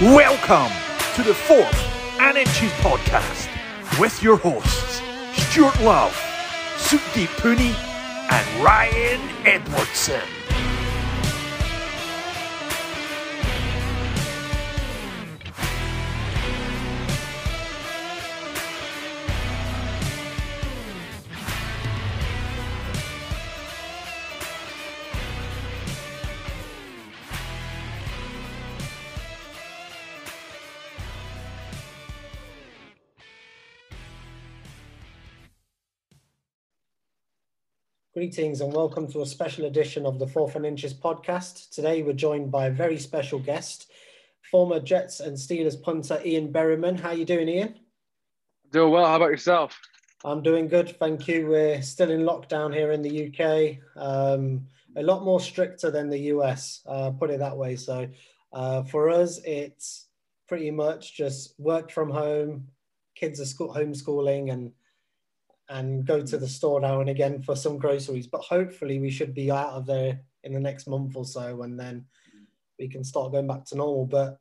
Welcome to the fourth and inches podcast with your hosts Stuart Love, Sudeep Pooney, and Ryan Edwardson. Greetings and welcome to a special edition of the Fourth and Inches podcast. Today we're joined by a very special guest, former Jets and Steelers punter Ian Berryman. How are you doing, Ian? Doing well. How about yourself? I'm doing good, thank you. We're still in lockdown here in the UK. Um, a lot more stricter than the US, uh, put it that way. So uh, for us, it's pretty much just work from home, kids are school homeschooling, and and go to the store now and again for some groceries. But hopefully, we should be out of there in the next month or so, and then we can start going back to normal. But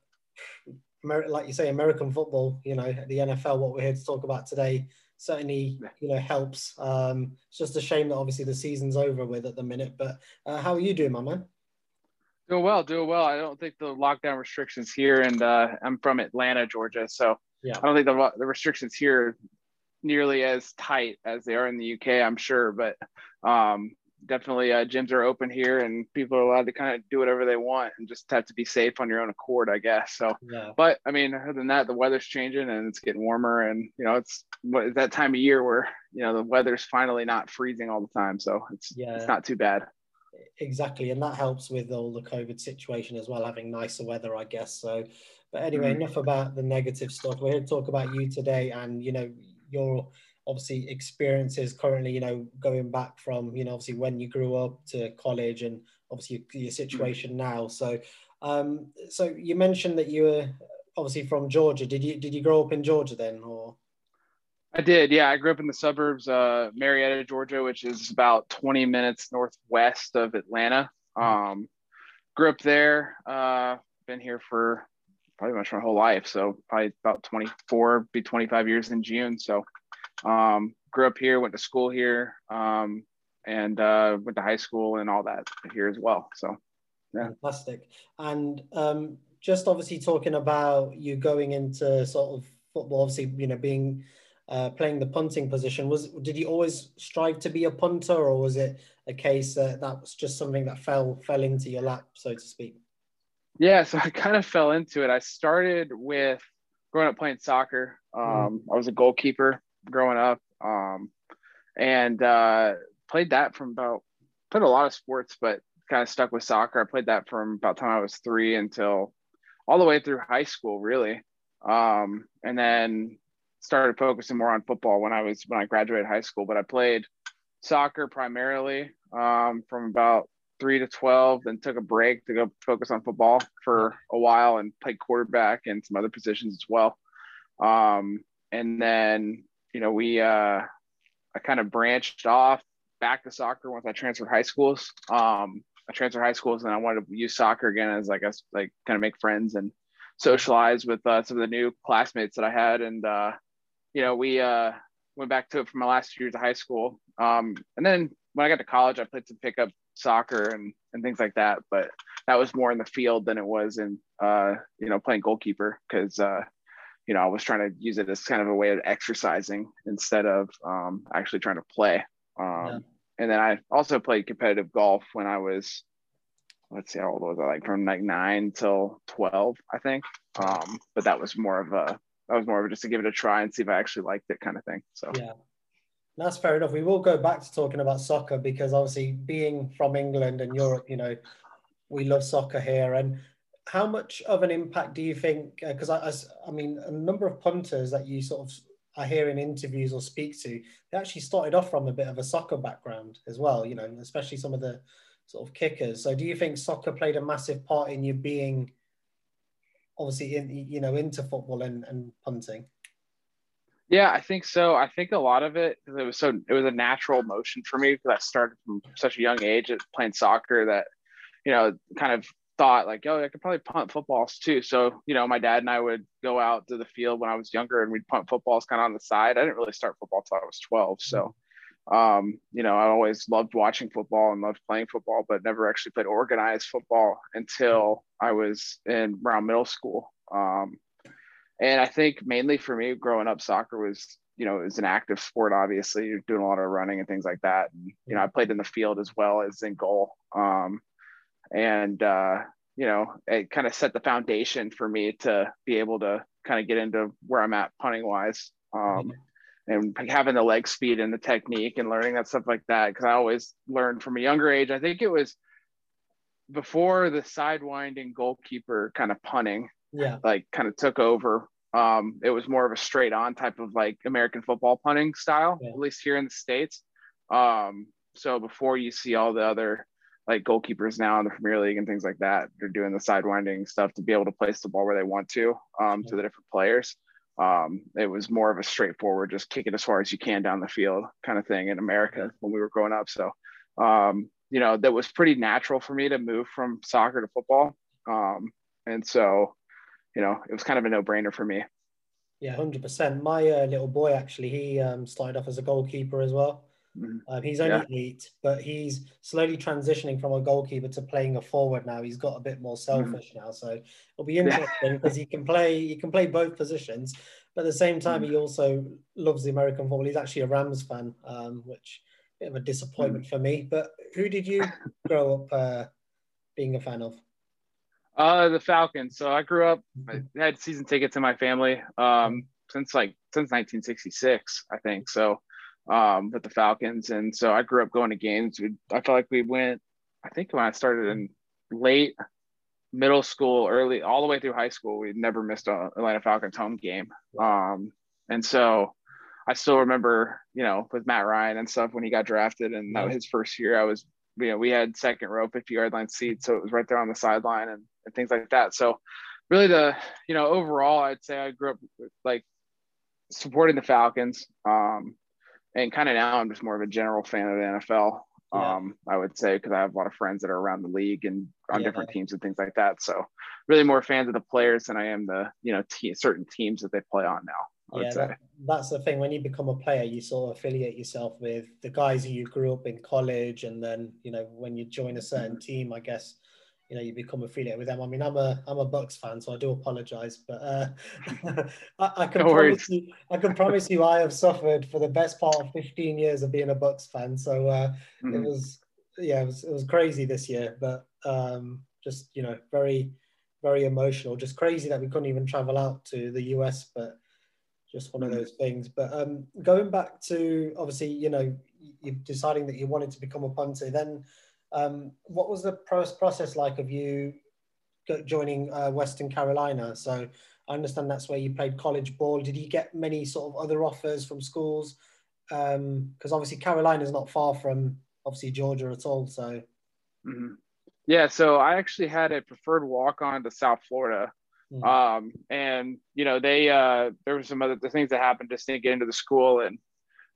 like you say, American football, you know, the NFL, what we're here to talk about today, certainly, you know, helps. Um, it's just a shame that obviously the season's over with at the minute. But uh, how are you doing, my man? Doing well, doing well. I don't think the lockdown restrictions here, and uh, I'm from Atlanta, Georgia, so yeah. I don't think the, the restrictions here nearly as tight as they are in the UK, I'm sure, but um, definitely uh, gyms are open here and people are allowed to kind of do whatever they want and just have to be safe on your own accord, I guess. So, yeah. but I mean, other than that, the weather's changing and it's getting warmer and, you know, it's what that time of year where, you know, the weather's finally not freezing all the time. So it's, yeah. it's not too bad. Exactly. And that helps with all the COVID situation as well, having nicer weather, I guess. So, but anyway, mm-hmm. enough about the negative stuff. We're here to talk about you today and, you know, your obviously experiences currently, you know, going back from, you know, obviously when you grew up to college and obviously your, situation now. So, um, so you mentioned that you were obviously from Georgia. Did you, did you grow up in Georgia then or? I did. Yeah. I grew up in the suburbs, uh, Marietta, Georgia, which is about 20 minutes northwest of Atlanta. Um, grew up there, uh, been here for pretty much my whole life. So probably about 24, be 25 years in June. So um, grew up here, went to school here, um, and uh, went to high school and all that here as well. So yeah. Fantastic. And um, just obviously talking about you going into sort of football, obviously, you know, being uh, playing the punting position was did you always strive to be a punter or was it a case that that was just something that fell fell into your lap so to speak yeah, so I kind of fell into it. I started with growing up playing soccer. Hmm. Um. I was a goalkeeper growing up, um, and uh, played that from about played a lot of sports, but kind of stuck with soccer. I played that from about time I was three until all the way through high school, really, um, and then started focusing more on football when I was when I graduated high school. But I played soccer primarily um, from about three to 12, then took a break to go focus on football for a while and played quarterback and some other positions as well. Um, and then, you know, we, uh, I kind of branched off back to soccer once I transferred high schools. Um, I transferred high schools and I wanted to use soccer again as like, us, like kind of make friends and socialize with uh, some of the new classmates that I had. And, uh, you know, we uh, went back to it for my last years of high school. Um, and then when I got to college, I played some pickup soccer and and things like that. But that was more in the field than it was in uh, you know playing goalkeeper because uh, you know I was trying to use it as kind of a way of exercising instead of um, actually trying to play. Um, yeah. And then I also played competitive golf when I was let's see how old was I like from like nine till twelve I think. Um, but that was more of a that was more of a, just to give it a try and see if I actually liked it kind of thing. So yeah. That's fair enough. We will go back to talking about soccer because obviously, being from England and Europe, you know, we love soccer here. And how much of an impact do you think? Because uh, I, I, mean, a number of punters that you sort of are hear in interviews or speak to, they actually started off from a bit of a soccer background as well. You know, especially some of the sort of kickers. So, do you think soccer played a massive part in you being obviously in you know into football and, and punting? Yeah, I think so. I think a lot of it because it was so it was a natural motion for me because I started from such a young age at playing soccer that you know kind of thought like, oh, I could probably punt footballs too. So, you know, my dad and I would go out to the field when I was younger and we'd punt footballs kind of on the side. I didn't really start football till I was 12. So, um, you know, I always loved watching football and loved playing football, but never actually played organized football until I was in around middle school. Um, and I think mainly for me growing up, soccer was, you know, it was an active sport, obviously. You're doing a lot of running and things like that. And, you know, I played in the field as well as in goal. Um, and uh, you know it kind of set the foundation for me to be able to kind of get into where I'm at punting wise. Um, and having the leg speed and the technique and learning that stuff like that because I always learned from a younger age. I think it was before the sidewinding goalkeeper kind of punting, yeah, like kind of took over. Um, it was more of a straight on type of like American football punting style, yeah. at least here in the states. Um, so before you see all the other like goalkeepers now in the Premier League and things like that. They're doing the sidewinding stuff to be able to place the ball where they want to um, to the different players. Um, it was more of a straightforward, just kick it as far as you can down the field kind of thing in America when we were growing up. So, um, you know, that was pretty natural for me to move from soccer to football. Um, and so, you know, it was kind of a no brainer for me. Yeah, 100%. My uh, little boy actually, he um, started off as a goalkeeper as well. Mm-hmm. Um, he's only yeah. eight, but he's slowly transitioning from a goalkeeper to playing a forward now. He's got a bit more mm-hmm. selfish mm-hmm. now, so it'll be interesting because he can play he can play both positions, but at the same time mm-hmm. he also loves the American football. He's actually a Rams fan, um, which bit of a disappointment mm-hmm. for me. But who did you grow up uh, being a fan of? Uh, the Falcons. So I grew up, I mm-hmm. had season tickets in my family um, since like since 1966, I think. So um, with the Falcons. And so I grew up going to games. We, I felt like we went, I think when I started in late middle school, early, all the way through high school, we never missed a Atlanta Falcons home game. Um, and so I still remember, you know, with Matt Ryan and stuff when he got drafted and that was his first year, I was, you know, we had second row 50 yard line seats. So it was right there on the sideline and, and things like that. So really the, you know, overall, I'd say I grew up like supporting the Falcons. Um, and kind of now I'm just more of a general fan of the NFL. Yeah. Um, I would say because I have a lot of friends that are around the league and on yeah. different teams and things like that. So really more fans of the players than I am the you know te- certain teams that they play on now. I yeah, that, that's the thing. When you become a player, you sort of affiliate yourself with the guys you grew up in college, and then you know when you join a certain mm-hmm. team, I guess you know you become affiliated with them. I mean, I'm a I'm a Bucs fan, so I do apologize, but uh, I, I, can no promise you, I can promise you, I have suffered for the best part of 15 years of being a Bucs fan. So uh, mm-hmm. it was yeah, it was it was crazy this year, but um, just you know very very emotional. Just crazy that we couldn't even travel out to the US, but just one of mm-hmm. those things. But um, going back to obviously, you know, you deciding that you wanted to become a punter, then um, what was the process like of you joining uh, Western Carolina? So I understand that's where you played college ball. Did you get many sort of other offers from schools? Because um, obviously Carolina is not far from obviously Georgia at all. So. Mm-hmm. Yeah, so I actually had a preferred walk on to South Florida. Mm-hmm. Um, and you know, they uh there were some other the things that happened just didn't get into the school and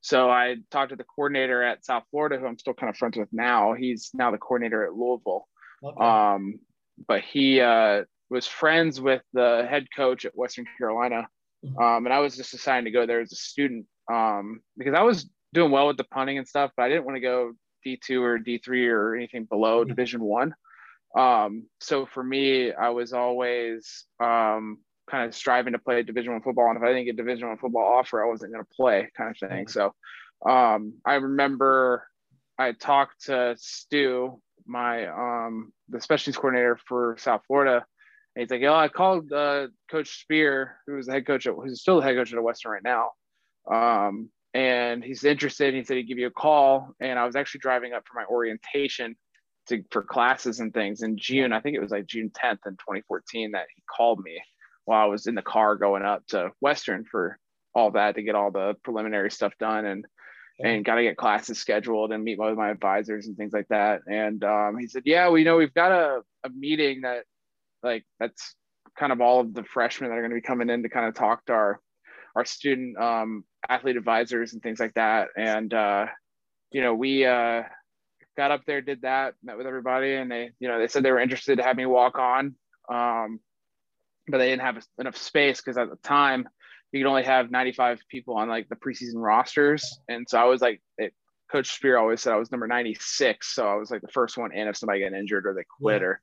so I talked to the coordinator at South Florida, who I'm still kind of friends with now. He's now the coordinator at Louisville. Okay. Um, but he uh, was friends with the head coach at Western Carolina. Mm-hmm. Um, and I was just deciding to go there as a student um, because I was doing well with the punting and stuff, but I didn't want to go D2 or D3 or anything below mm-hmm. Division One. Um, so for me, I was always um, kind of striving to play division one football and if i didn't get division one football offer i wasn't going to play kind of thing. So um, i remember i talked to stu my um, the special teams coordinator for south florida and he's like oh i called uh, coach Speir who's the head coach at, who's still the head coach at western right now um, and he's interested he said he'd give you a call and i was actually driving up for my orientation to, for classes and things in june. I think it was like june 10th in 2014 that he called me while I was in the car going up to Western for all that to get all the preliminary stuff done and and got to get classes scheduled and meet with my advisors and things like that. And um, he said, "Yeah, we know we've got a, a meeting that like that's kind of all of the freshmen that are going to be coming in to kind of talk to our our student um, athlete advisors and things like that. And uh, you know, we uh, got up there, did that, met with everybody, and they, you know, they said they were interested to have me walk on, um, but they didn't have enough space because at the time you could only have 95 people on like the preseason rosters, and so I was like, it, Coach Speir always said I was number 96, so I was like the first one in if somebody got injured or they quit yeah. or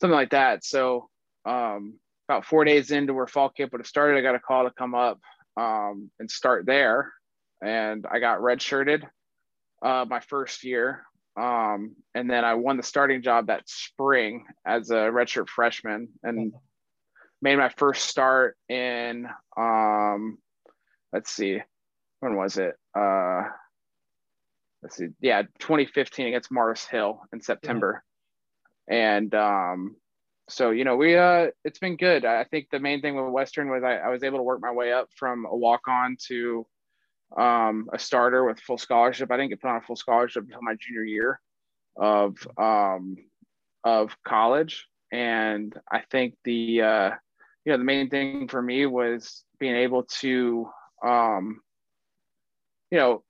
something like that. So um, about four days into where fall camp would have started, I got a call to come up um, and start there, and I got redshirted uh, my first year. Um, and then I won the starting job that spring as a redshirt freshman and made my first start in, um, let's see, when was it? Uh, let's see, yeah, 2015 against Mars Hill in September. Yeah. And um, so, you know, we, uh, it's been good. I think the main thing with Western was I, I was able to work my way up from a walk on to um, a starter with full scholarship. I didn't get put on a full scholarship until my junior year of um, of college, and I think the uh, you know the main thing for me was being able to um, you know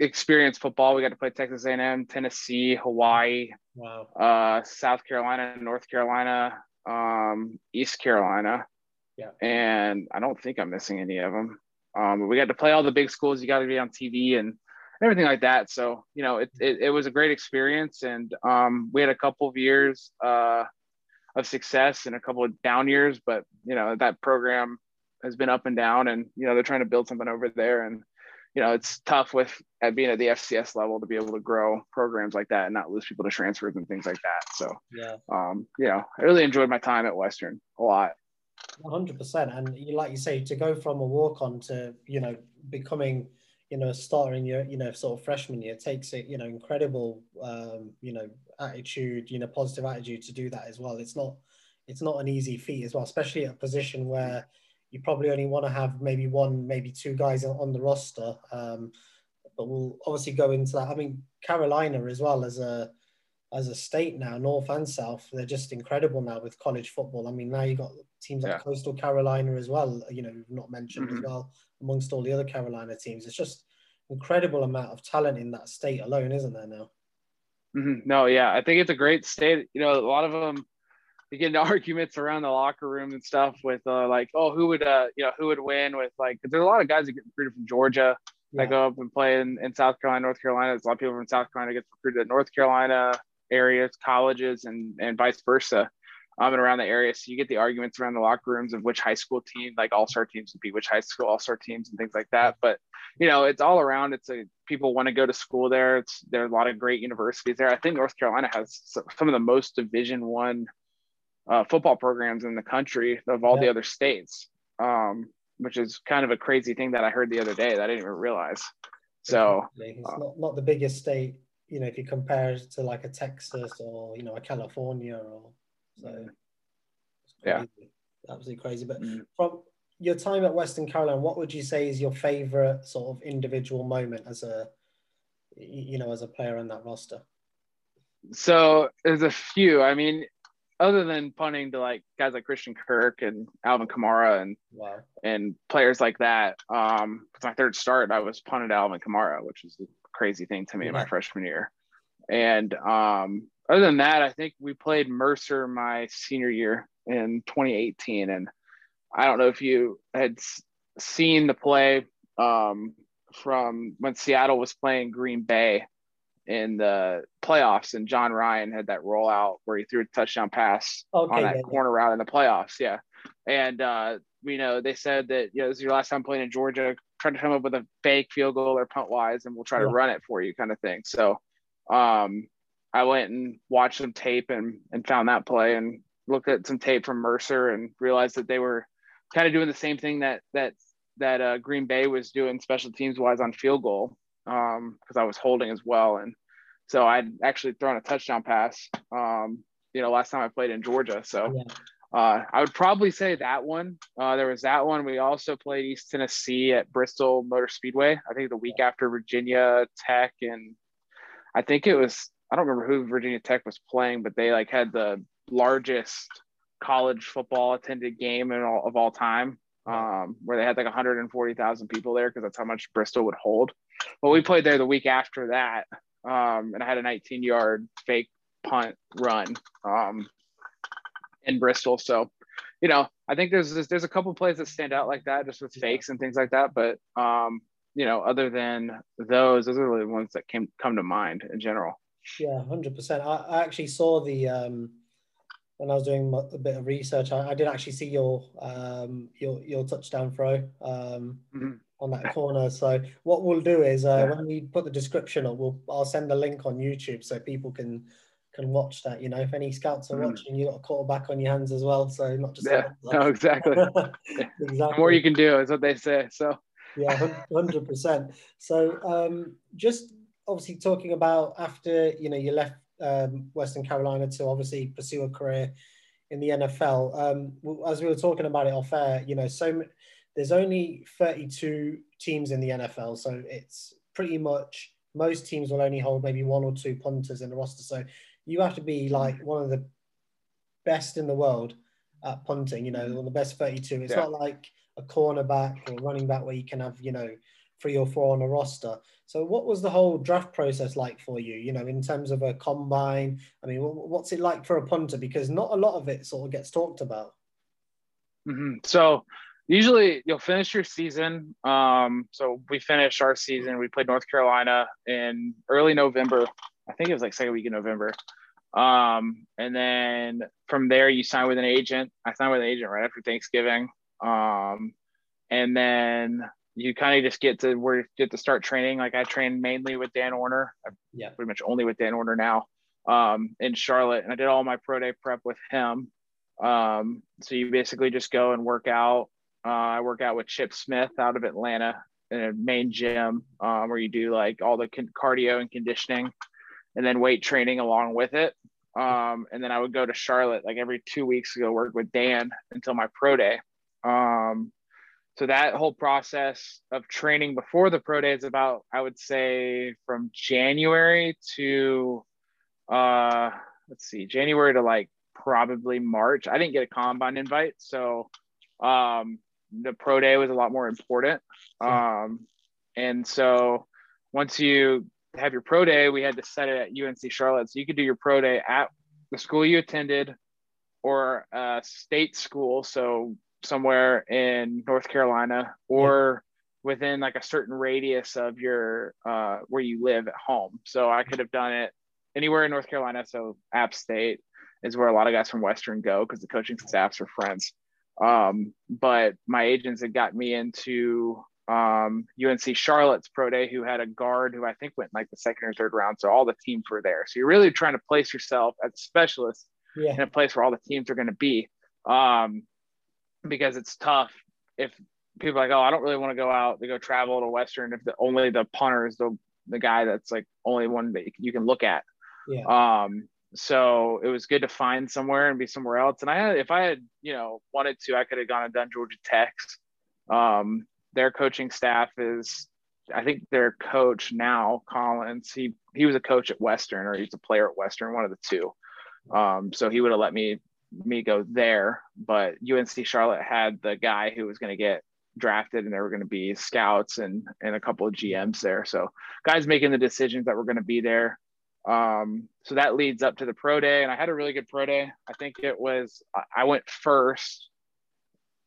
experience football. We got to play Texas A&M, Tennessee, Hawaii, wow. uh, South Carolina, North Carolina, um, East Carolina. Yeah. And I don't think I'm missing any of them. Um, we got to play all the big schools. You got to be on TV and everything like that. So, you know, it, it, it was a great experience. And um, we had a couple of years uh, of success and a couple of down years, but, you know, that program has been up and down and, you know, they're trying to build something over there. And, you know, it's tough with at being at the FCS level to be able to grow programs like that and not lose people to transfers and things like that. So, yeah, um, you know, I really enjoyed my time at Western a lot hundred percent. And you, like you say, to go from a walk on to you know becoming you know starting your you know sort of freshman year takes it you know incredible um, you know attitude, you know positive attitude to do that as well. It's not it's not an easy feat as well, especially at a position where you probably only want to have maybe one, maybe two guys on the roster. Um, but we'll obviously go into that. I mean, Carolina as well as a as a state now, North and South, they're just incredible now with college football. I mean, now you've got teams like yeah. Coastal Carolina as well. You know, we've not mentioned mm-hmm. as well amongst all the other Carolina teams. It's just incredible amount of talent in that state alone, isn't there now? Mm-hmm. No, yeah, I think it's a great state. You know, a lot of them you get into arguments around the locker room and stuff with uh, like, oh, who would uh, you know, who would win with like, cause there's a lot of guys that get recruited from Georgia yeah. that go up and play in, in South Carolina, North Carolina. There's a lot of people from South Carolina get recruited at North Carolina, areas, colleges, and and vice versa, um, and around the area. So you get the arguments around the locker rooms of which high school team, like all star teams, would be which high school all star teams and things like that. But you know, it's all around. It's a people want to go to school there. It's there are a lot of great universities there. I think North Carolina has some of the most Division One uh, football programs in the country of all yeah. the other states. Um, which is kind of a crazy thing that I heard the other day that I didn't even realize. So it's not, not the biggest state you know, if you compare it to like a Texas or you know a California or so. Yeah, absolutely crazy. But mm. from your time at Western Carolina, what would you say is your favorite sort of individual moment as a you know as a player in that roster? So there's a few. I mean, other than punting to like guys like Christian Kirk and Alvin Kamara and wow. and players like that. Um, my third start, I was punted to Alvin Kamara, which is crazy thing to me yeah. in my freshman year. And um, other than that, I think we played Mercer my senior year in 2018. And I don't know if you had seen the play um, from when Seattle was playing Green Bay in the playoffs, and Jon Ryan had that rollout where he threw a touchdown pass okay, on that yeah, corner yeah. route in the playoffs. Yeah. And, uh, you know, they said that, you know, this is your last time playing in Georgia try to come up with a fake field goal or punt wise, and we'll try yeah. to run it for you, kind of thing. So, um, I went and watched some tape and and found that play and looked at some tape from Mercer and realized that they were kind of doing the same thing that that that uh, Green Bay was doing special teams wise on field goal because um, I was holding as well and so I'd actually thrown a touchdown pass um, you know last time I played in Georgia so yeah. Uh, I would probably say that one. Uh, there was that one. We also played East Tennessee at Bristol Motor Speedway. I think the week after Virginia Tech, and I think it was I don't remember who Virginia Tech was playing, but they like had the largest college football attended game in all, of all time, um, where they had like 140,000 people there because that's how much Bristol would hold. But we played there the week after that, um, and I had a 19 yard fake punt run um, in Bristol. So, you know, I think there's there's a couple plays that stand out like that, just with fakes and things like that. But um, you know, other than those, those are really the ones that came come to mind in general. Yeah, hundred percent. I, I actually saw the um, when I was doing a bit of research. I, I did actually see your um, your your touchdown throw um, mm-hmm. on that corner. So what we'll do is uh, yeah. when we put the description up, we'll I'll send the link on YouTube so people can can watch that. You know, if any scouts are mm. watching, you got a quarterback on your hands as well. So not just yeah, no, exactly. exactly. The more you can do is what they say. So yeah, hundred percent. So um, just obviously talking about after you know you left um, Western Carolina to obviously pursue a career in the NFL. Um, as we were talking about it off air, you know, so there's only 32 teams in the NFL, so it's pretty much most teams will only hold maybe one or two punters in the roster. So you have to be like one of the best in the world at punting. You know, one of the best 32. It's yeah. not like a cornerback or running back where you can have you know three or four on a roster. So, what was the whole draft process like for you? You know, in terms of a combine. I mean, what's it like for a punter? Because not a lot of it sort of gets talked about. Mm-hmm. So, usually you'll finish your season. Um, so we finished our season. We played North Carolina in early November. I think it was like second week in November. Um, and then from there, you sign with an agent. I signed with an agent right after Thanksgiving. Um, and then you kind of just get to where you get to start training. Like I trained mainly with Dan Orner. Yeah, pretty much only with Dan Orner now. Um, in Charlotte, and I did all my pro day prep with him. Um, so you basically just go and work out. Uh, I work out with Chip Smith out of Atlanta in a main gym um, where you do like all the con- cardio and conditioning, and then weight training along with it. Um, and then I would go to Charlotte like every two weeks to go work with Dan until my pro day. Um, so that whole process of training before the pro day is about i would say from january to uh let's see january to like probably march i didn't get a combine invite so um the pro day was a lot more important um and so once you have your pro day we had to set it at unc charlotte so you could do your pro day at the school you attended or a state school so somewhere in North Carolina or yeah. within like a certain radius of your uh, where you live at home. So I could have done it anywhere in North Carolina. So App State is where a lot of guys from Western go because the coaching staffs are friends. Um, but my agents had got me into um, UNC Charlotte's pro day, who had a guard who I think went like the second or third round. So all the teams were there. So you're really trying to place yourself as a specialist yeah. in a place where all the teams are going to be. Um, because it's tough if people are like, oh, I don't really want to go out to go travel to Western if the only the punter is the the guy that's like only one that you can look at. Yeah. Um. So it was good to find somewhere and be somewhere else. And I had, if I had, you know, wanted to, I could have gone and done Georgia Tech. Um, their coaching staff is, I think their coach now, Collins. He he was a coach at Western or he's a player at Western, one of the two. Um, so he would have let me me go there, but UNC Charlotte had the guy who was going to get drafted and there were going to be scouts and and a couple of GMs there. So guys making the decisions that were going to be there. Um, so that leads up to the pro day, and I had a really good pro day. I think it was I went first,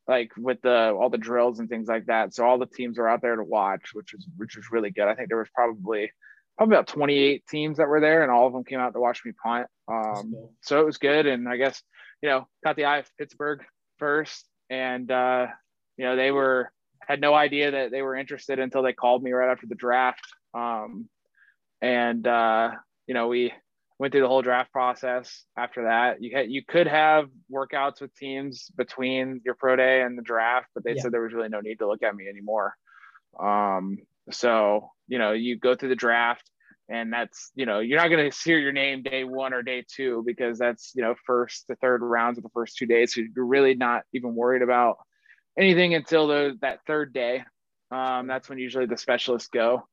like with the all the drills and things like that. So all the teams were out there to watch, which was which was really good. I think there was probably probably about 28 teams that were there, and all of them came out to watch me punt. Um, cool. So it was good, and I guess you know, caught the eye of Pittsburgh first, and uh, you know they were had no idea that they were interested until they called me right after the draft. Um, and uh, you know we went through the whole draft process after that. You had you could have workouts with teams between your pro day and the draft, but they yeah. said there was really no need to look at me anymore. Um, so you know you go through the draft and that's you know you're not going to hear your name day one or day two because that's you know first to third rounds of the first two days so you're really not even worried about anything until the, that third day um, that's when usually the specialists go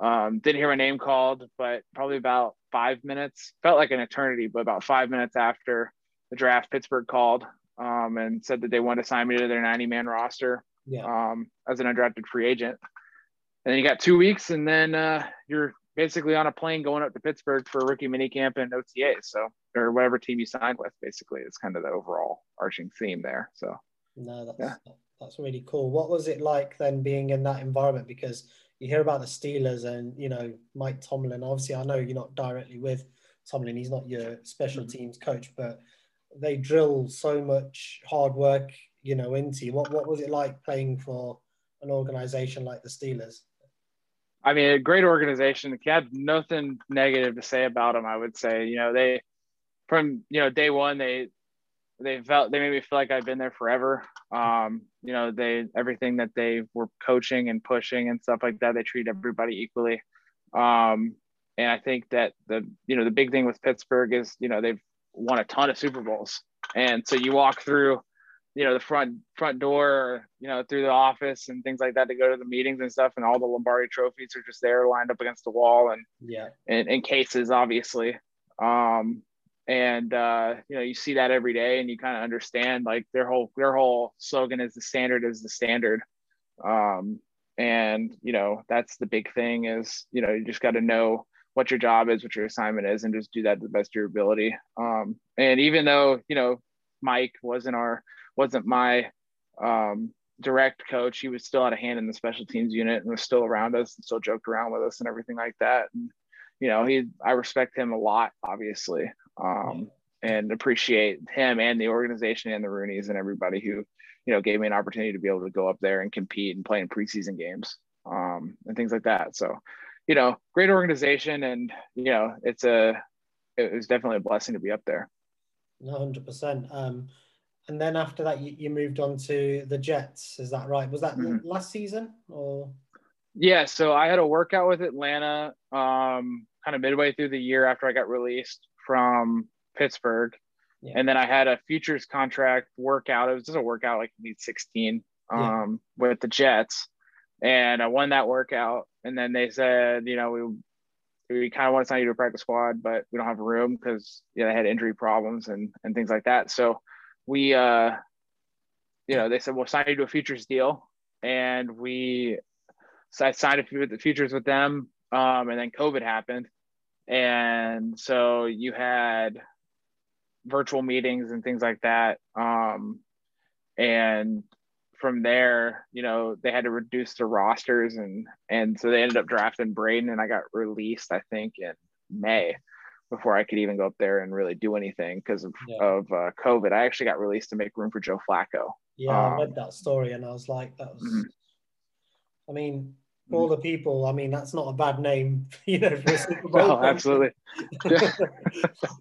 um, didn't hear my name called but probably about five minutes felt like an eternity but about five minutes after the draft pittsburgh called um, and said that they wanted to sign me to their 90 man roster yeah. Um, as an undrafted free agent and then you got two weeks and then uh, you're basically on a plane going up to Pittsburgh for a rookie minicamp and OTA. So, or whatever team you signed with, basically, it's kind of the overall arching theme there. So, no, that's yeah. that's really cool. What was it like then being in that environment? Because you hear about the Steelers and you know Mike Tomlin. Obviously, I know you're not directly with Tomlin; he's not your special mm-hmm. teams coach, but they drill so much hard work, you know, into you. What what was it like playing for an organization like the Steelers? I mean, a great organization. I have nothing negative to say about them. I would say, you know, they from you know day one they they felt they made me feel like I've been there forever. Um, you know, they everything that they were coaching and pushing and stuff like that, they treat everybody equally. Um, and I think that the you know the big thing with Pittsburgh is you know they've won a ton of Super Bowls, and so you walk through you know the front front door you know through the office and things like that to go to the meetings and stuff and all the lombardi trophies are just there lined up against the wall and yeah in, in cases obviously um and uh you know you see that every day and you kind of understand like their whole their whole slogan is the standard is the standard. Um and you know that's the big thing is you know you just got to know what your job is what your assignment is and just do that to the best of your ability. Um and even though you know mike wasn't our wasn't my um, direct coach, he was still had a hand in the special teams unit and was still around us and still joked around with us and everything like that. And you know, he I respect him a lot, obviously, um, and appreciate him and the organization and the Rooneys and everybody who you know gave me an opportunity to be able to go up there and compete and play in preseason games um, and things like that. So, you know, great organization, and you know, it's a it was definitely a blessing to be up there. One hundred percent. Um, and then after that, you, you moved on to the Jets. Is that right? Was that mm-hmm. last season or? Yeah, so I had a workout with Atlanta um, kind of midway through the year after I got released from Pittsburgh. Yeah. And then I had a futures contract workout. It was just a workout like need 16 um, yeah. with the Jets. And I won that workout. And then they said, you know, we we kind of want to sign you to a practice squad, but we don't have room because you know, they had injury problems and, and things like that. So we uh you know they said we'll sign you to a futures deal and we so I signed a few the futures with them um and then covid happened and so you had virtual meetings and things like that um and from there you know they had to reduce the rosters and and so they ended up drafting braden and i got released i think in may before I could even go up there and really do anything because of, yeah. of uh, COVID. I actually got released to make room for Joe Flacco. Yeah, um, I read that story and I was like, that was, mm-hmm. I mean, all the people, I mean, that's not a bad name, you know, for a Super Bowl. no, absolutely.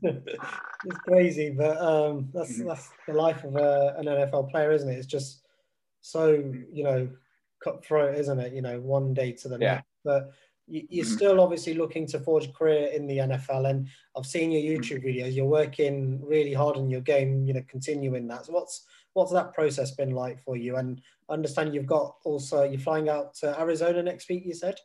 it's crazy, but um, that's mm-hmm. that's the life of a, an NFL player, isn't it? It's just so, you know, cutthroat, isn't it? You know, one day to the yeah. next. But you're mm-hmm. still obviously looking to forge a career in the NFL, and I've seen your mm-hmm. YouTube videos. You're working really hard on your game, you know, continuing that. So what's what's that process been like for you? And I understand you've got also you're flying out to Arizona next week. You said.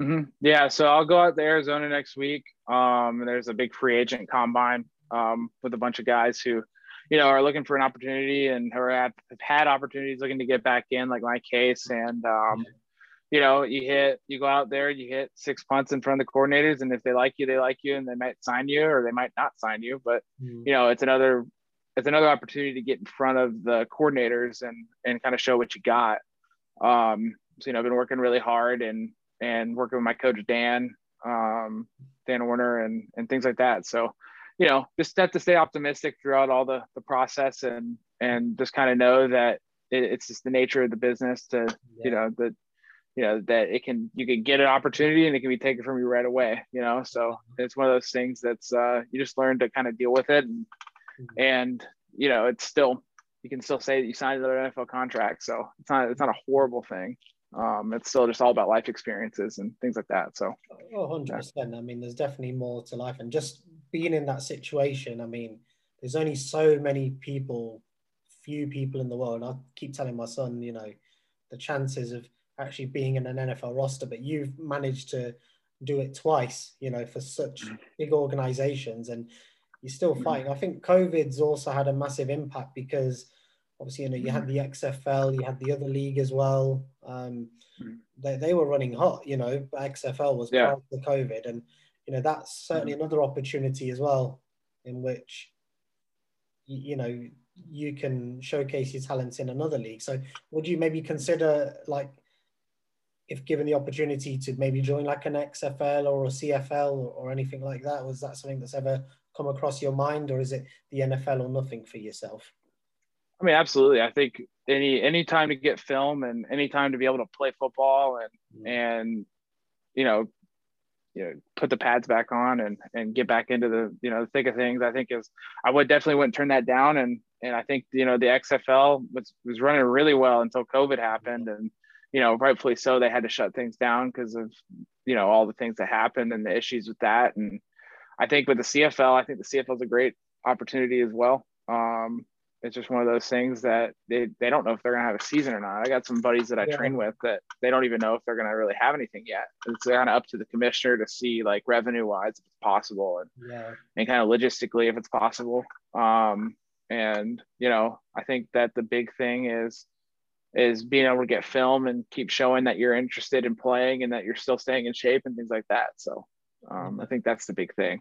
Mm-hmm. Yeah, so I'll go out to Arizona next week. Um, there's a big free agent combine um, with a bunch of guys who, you know, are looking for an opportunity and who have had opportunities looking to get back in, like my case. And um, you know, you hit, you go out there, you hit six punts in front of the coordinators, and if they like you, they like you, and they might sign you or they might not sign you. But mm. you know, it's another, it's another opportunity to get in front of the coordinators and and kind of show what you got. Um, so you know, I've been working really hard and and working with my coach Dan, um, Dan Werner, and and things like that. So, you know, just have to stay optimistic throughout all the the process and and just kind of know that it, it's just the nature of the business to yeah. you know that you know that it can you can get an opportunity and it can be taken from you right away you know so it's one of those things that's uh you just learn to kind of deal with it and. And you know it's still you can still say that you signed another NFL contract so it's not it's not a horrible thing um it's still just all about life experiences and things like that so oh 100% yeah. i mean there's definitely more to life and just being in that situation i mean there's only so many people few people in the world i keep telling my son you know the chances of actually being in an NFL roster, but you've managed to do it twice, you know, for such mm. big organizations and you're still mm. fighting. I think COVID's also had a massive impact because Obviously, you know, you had the XFL, you had the other league as well. Um, mm. they, they were running hot, you know, XFL was yeah. prior to COVID. And, you know, that's certainly another opportunity as well in which, you, you know, you can showcase your talents in another league. So would you maybe consider like if given the opportunity to maybe join like an XFL or a CFL or anything like that? Was that something that's ever come across your mind or is it the NFL or nothing for yourself? I mean, absolutely. I think any any time to get film and any time to be able to play football and mm. and you know you know put the pads back on and and get back into the you know the thick of things i think is i would definitely wouldn't turn that down and and i think you know the xfl was was running really well until covid happened and you know rightfully so they had to shut things down because of you know all the things that happened and the issues with that and i think with the cfl i think the cfl is a great opportunity as well um it's just one of those things that they, they don't know if they're going to have a season or not. I got some buddies that I yeah. train with that they don't even know if they're going to really have anything yet. It's kind of up to the commissioner to see like revenue wise if it's possible and, yeah. and kind of logistically if it's possible. Um, and, you know, I think that the big thing is, is being able to get film and keep showing that you're interested in playing and that you're still staying in shape and things like that. So um, I think that's the big thing.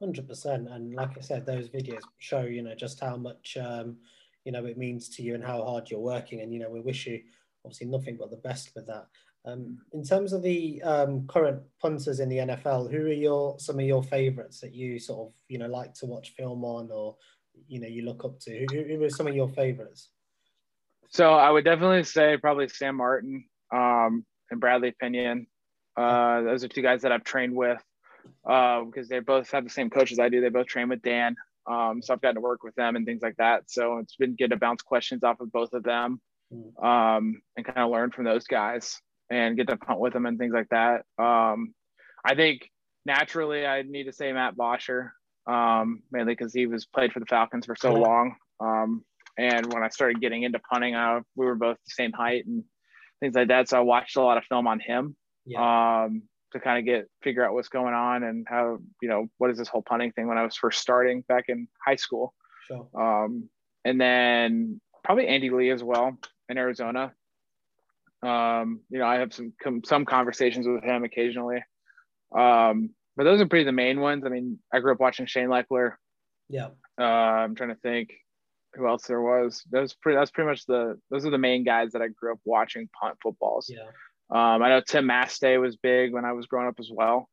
Hundred percent, and like I said, those videos show you know just how much um, you know it means to you and how hard you're working, and you know we wish you obviously nothing but the best with that. Um, in terms of the um, current punters in the NFL, who are your some of your favourites that you sort of you know like to watch film on, or you know you look up to? Who, who are some of your favourites? So I would definitely say probably Sam Martin um, and Bradley Pinion. Uh, those are two guys that I've trained with uh, because they both have the same coach as I do. They both train with Dan. Um, so I've gotten to work with them and things like that. So it's been good to bounce questions off of both of them um, and kind of learn from those guys and get to punt with them and things like that. Um, I think naturally I need to say Matt Bosher, um, mainly because he was played for the Falcons for so long. Um, and when I started getting into punting, uh, we were both the same height and things like that. So I watched a lot of film on him. Yeah. Um, to kind of get figure out what's going on and how you know what is this whole punting thing when I was first starting back in high school. Sure. Um, and then probably Andy Lee as well in Arizona. Um, you know, I have some some conversations with him occasionally. Um, but those are pretty the main ones. I mean, I grew up watching Shane Lechler. Yeah. Uh, I'm trying to think who else there was. That was pretty. That's pretty much the. Those are the main guys that I grew up watching punt footballs. Yeah. Um, I know Tim Masthay was big when I was growing up as well.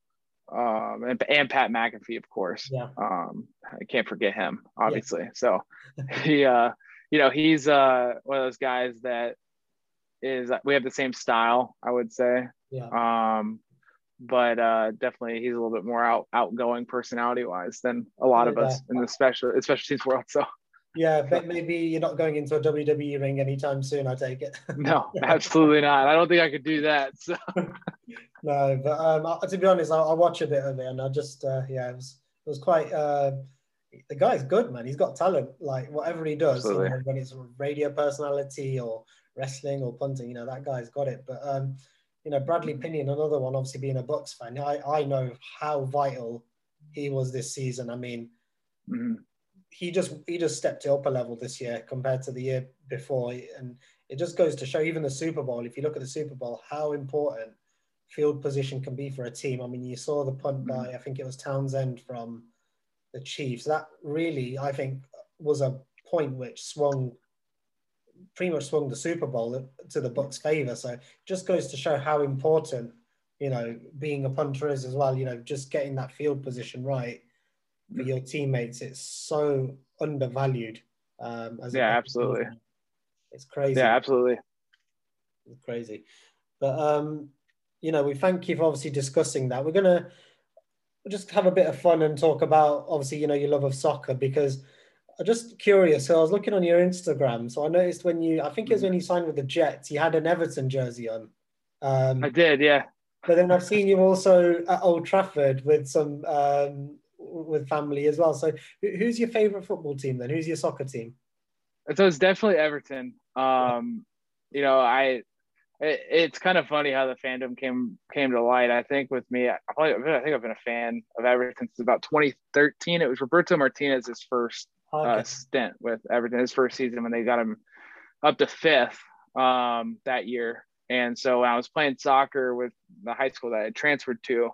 Um, and, and Pat McAfee, of course. Yeah. Um, I can't forget him, obviously. Yeah. So he, uh, you know, he's uh, one of those guys that is, we have the same style, I would say. Yeah. Um, but uh, definitely he's a little bit more out, outgoing personality wise than a lot of us in the special, especially teams world. So yeah, but maybe you're not going into a WWE ring anytime soon. I take it. no, absolutely not. I don't think I could do that. So. no, but um, to be honest, I, I watch a bit of it, and I just uh, yeah, it was it was quite. Uh, the guy's good, man. He's got talent. Like whatever he does, you know, when it's radio personality or wrestling or punting, you know that guy's got it. But um, you know, Bradley Pinion, another one, obviously being a Bucs fan, I I know how vital he was this season. I mean. Mm-hmm he just he just stepped it up a level this year compared to the year before, and it just goes to show even the Super Bowl. If you look at the Super Bowl, how important field position can be for a team. I mean, you saw the punt by mm. I think it was Townsend from the Chiefs. That really, I think, was a point which swung pretty much swung the Super Bowl to the Bucs' favor. So just goes to show how important you know being a punter is as well. You know, just getting that field position right for your teammates. It's so undervalued. Um, as yeah, absolutely. It's crazy. Yeah, absolutely. It's crazy. But um, you know, we thank you for obviously discussing that. We're gonna just have a bit of fun and talk about obviously you know your love of soccer because I'm just curious. So I was looking on your Instagram, so I noticed when you I think it was when you signed with the Jets, you had an Everton jersey on. Um, I did, yeah. But then I've seen you also at Old Trafford with some um, with family as well. So, who's your favorite football team then? Who's your soccer team? So it's definitely Everton. Um, you know, I it, it's kind of funny how the fandom came came to light. I think with me, I, probably, I think I've been a fan of Everton since about 2013. It was Roberto Martinez's first uh, okay. uh, stint with Everton, his first season when they got him up to fifth um, that year. And so I was playing soccer with the high school that I transferred to,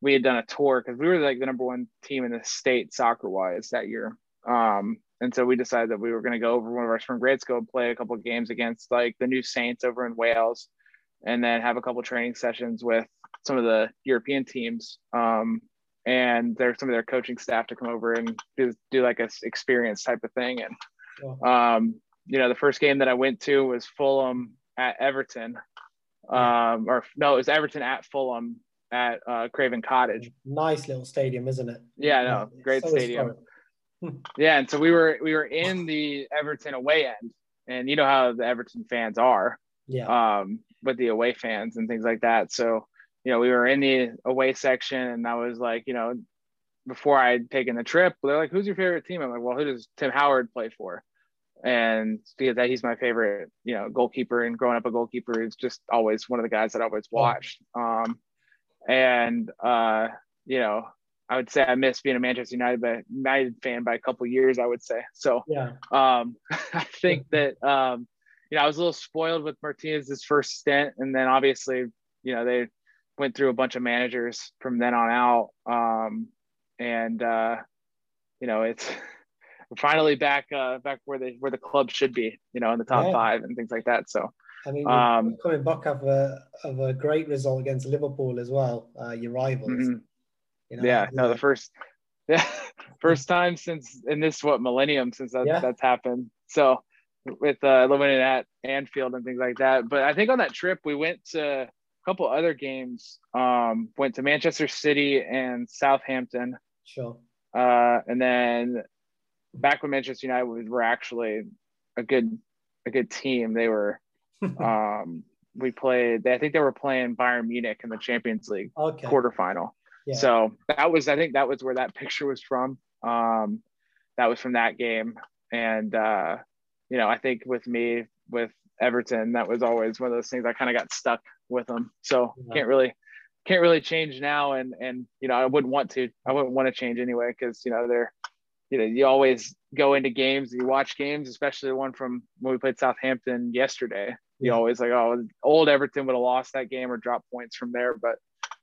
we had done a tour because we were like the number one team in the state soccer wise that year. Um, and so we decided that we were going to go over one of our spring grades, go and play a couple of games against like the new Saints over in Wales, and then have a couple training sessions with some of the European teams. Um, and there's some of their coaching staff to come over and do, do like a experience type of thing. And, um, you know, the first game that I went to was Fulham at Everton. Um, or no, it was Everton at Fulham at uh, Craven Cottage. Nice little stadium, isn't it? Yeah, no, great so stadium. yeah, and so we were we were in the Everton away end, and you know how the Everton fans are. Yeah. Um, with the away fans and things like that. So, you know, we were in the away section, and I was like, you know, before I had taken the trip, they're like, "Who's your favorite team?" I'm like, "Well, who does Tim Howard play for?" And because that he's my favorite, you know, goalkeeper, and growing up a goalkeeper is just always one of the guys that I always watched. Um, and uh, you know, I would say I miss being a Manchester United, but United fan by a couple years, I would say. So yeah, um, I think that um, you know I was a little spoiled with Martinez's first stint, and then obviously you know they went through a bunch of managers from then on out, um, and uh, you know it's finally back uh, back where they where the club should be, you know, in the top yeah. five and things like that. So I mean, um, coming back of a of a great result against Liverpool as well, uh, your rivals. Mm-hmm. You know, yeah, no, the first, yeah, first time since in this what millennium since that, yeah. that's happened. So with uh, living at Anfield and things like that. But I think on that trip we went to a couple other games. Um, went to Manchester City and Southampton. Sure. Uh, and then back when Manchester United were actually a good a good team. They were um, we played. I think they were playing Bayern Munich in the Champions League okay. quarterfinal. Yeah. So that was, I think, that was where that picture was from. Um, that was from that game, and uh, you know, I think with me with Everton, that was always one of those things I kind of got stuck with them. So yeah. can't really can't really change now and and you know i wouldn't want to i wouldn't want to change anyway because you know they're you know, you always go into games, you watch games, especially the one from when we played Southampton yesterday. You always like, oh, old Everton would have lost that game or dropped points from there, but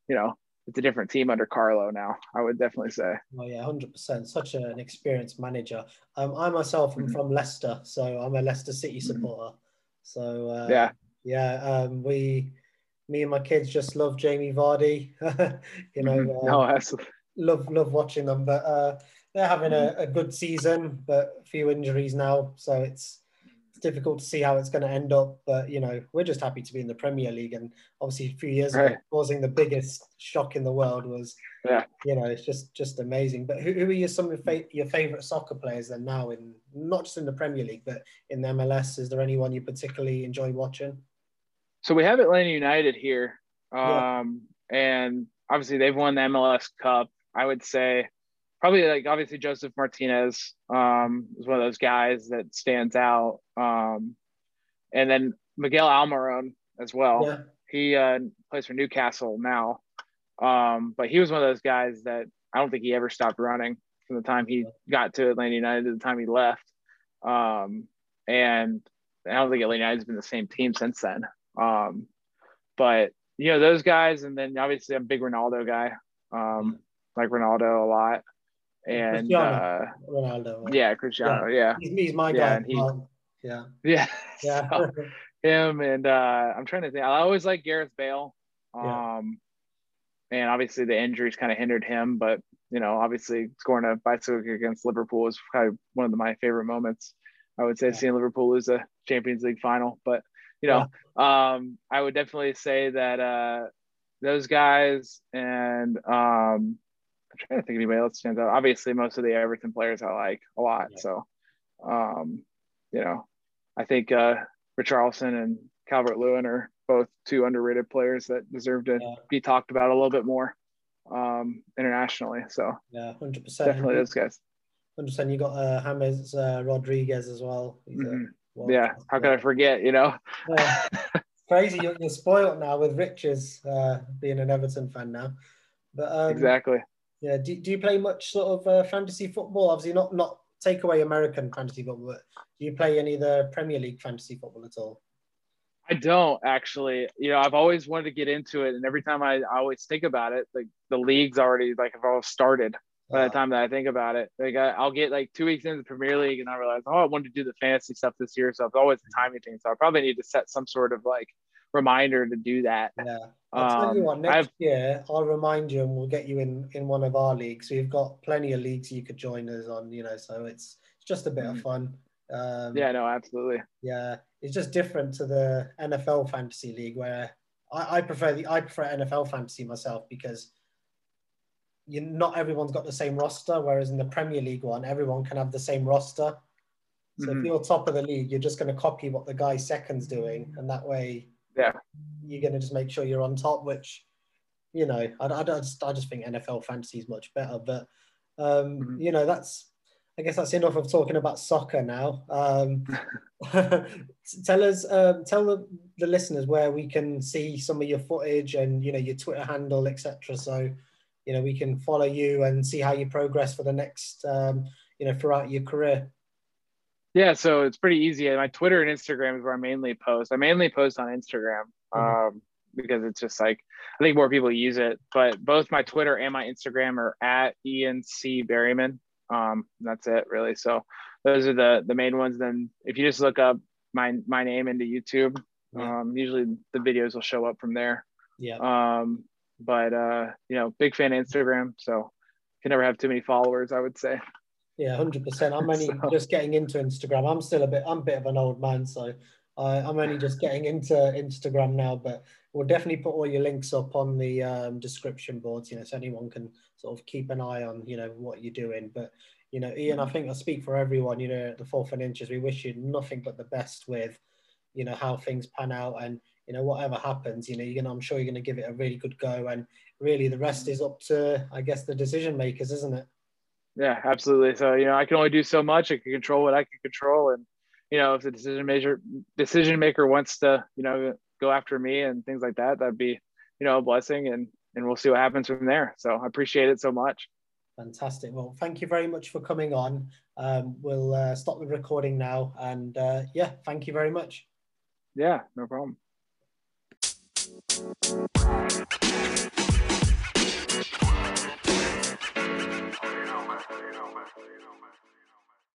you know, it's a different team under Carlo now. I would definitely say. Oh yeah, hundred percent. Such an experienced manager. Um, I myself am mm-hmm. from Leicester, so I'm a Leicester City mm-hmm. supporter. So uh, yeah, yeah. Um, we, me and my kids just love Jamie Vardy. you know, mm-hmm. uh, no, absolutely. love love watching them. But uh, they're having a, a good season, but a few injuries now, so it's it's difficult to see how it's going to end up. But you know, we're just happy to be in the Premier League, and obviously a few years right. ago, causing the biggest shock in the world was, yeah, you know, it's just just amazing. But who, who are your some of your favorite soccer players then now in not just in the Premier League, but in the MLS? Is there anyone you particularly enjoy watching? So we have Atlanta United here, um, yeah. and obviously they've won the MLS Cup. I would say probably like obviously Josef Martinez um, is one of those guys that stands out. Um, and then Miguel Almiron as well. Yeah. He uh, plays for Newcastle now. Um, but he was one of those guys that I don't think he ever stopped running from the time he got to Atlanta United to the time he left. Um, and I don't think Atlanta United's been the same team since then. Um, but you know those guys, and then obviously I'm a big Ronaldo guy. Um, like Ronaldo a lot and uh, Ronaldo. Yeah, Cristiano. Yeah, yeah. He's, he's, my guy. Yeah, he, yeah. Yeah. Yeah. so, him and uh, I'm trying to think. I always like Gareth Bale. Um, yeah. and obviously the injuries kind of hindered him, but you know, obviously scoring a bicycle against Liverpool was probably one of the, my favorite moments. I would say yeah. seeing Liverpool lose a Champions League final, but you know, um, I would definitely say that uh, those guys and um, I'm trying to think of anybody else stands out. Obviously, most of the Everton players I like a lot. Yeah. So, um, you know, I think uh, Richarlison and Calvert Lewin are both two underrated players that deserve to yeah. be talked about a little bit more um, internationally. So, yeah, hundred percent, definitely those guys. Percent. You got uh, James uh, Rodriguez as well. Mm-hmm. yeah, how could I forget? You know, yeah. crazy. You're, you're, spoiled now with Riches uh, being an Everton fan now. But um, exactly yeah. Do, do you play much sort of uh, fantasy football? Obviously, not not take away American fantasy football, do you play any of the Premier League fantasy football at all? I don't actually. You know, I've always wanted to get into it, and every time I, I always think about it, like the league's already like have all started by the time that I think about it. Like I, will get like two weeks into the Premier League, and I realize, oh, I wanted to do the fantasy stuff this year, so it's always a timing thing. So I probably need to set some sort of like reminder to do that. Yeah. I'll tell you what, um, next I've, year I'll remind you and we'll get you in in one of our leagues. We've got plenty of leagues you could join us on, you know, so it's it's just a bit of mm. fun. Um, yeah, no, absolutely. Yeah, it's just different to the NFL fantasy league where I, I prefer the I prefer NFL fantasy myself because you not everyone's got the same roster, whereas in the Premier League one, everyone can have the same roster. So mm-hmm. if you're top of the league, you're just going to copy what the guy second's doing, and that way yeah, you're going to just make sure you're on top. Which, you know, I, I, I just I just think NFL fantasy is much better. But um, mm-hmm. you know, that's I guess that's enough of talking about soccer now. Um, tell us, um, tell the, the listeners where we can see some of your footage and you know your Twitter handle, etc. So you know we can follow you and see how you progress for the next um, you know throughout your career. Yeah, so it's pretty easy. My Twitter and Instagram is where I mainly post. I mainly post on Instagram mm-hmm. um, because it's just like I think more people use it. But both my Twitter and my Instagram are at ENC Berryman. Um, that's it really. So those are the the main ones. Then if you just look up my my name into YouTube, yeah. um, usually the videos will show up from there. Yeah. Um, but uh, you know, big fan of Instagram, so can never have too many followers. I would say. Yeah, hundred percent. I'm only so. just getting into Instagram. I'm still a bit. I'm a bit of an old man, so I, I'm only just getting into Instagram now. But we'll definitely put all your links up on the um, description boards. You know, so anyone can sort of keep an eye on you know what you're doing. But you know, Ian, I mm. think I speak for everyone. You know, at the fourth and inches, we wish you nothing but the best with you know how things pan out and you know whatever happens you know you're gonna i'm sure you're gonna give it a really good go and really the rest is up to i guess the decision makers isn't it yeah, absolutely. So you know, I can only do so much. I can control what I can control, and you know, if the decision maker decision maker wants to, you know, go after me and things like that, that'd be, you know, a blessing, and and we'll see what happens from there. So I appreciate it so much. Fantastic. Well, thank you very much for coming on. Um, we'll uh, stop the recording now, and uh, yeah, thank you very much. Yeah, no problem.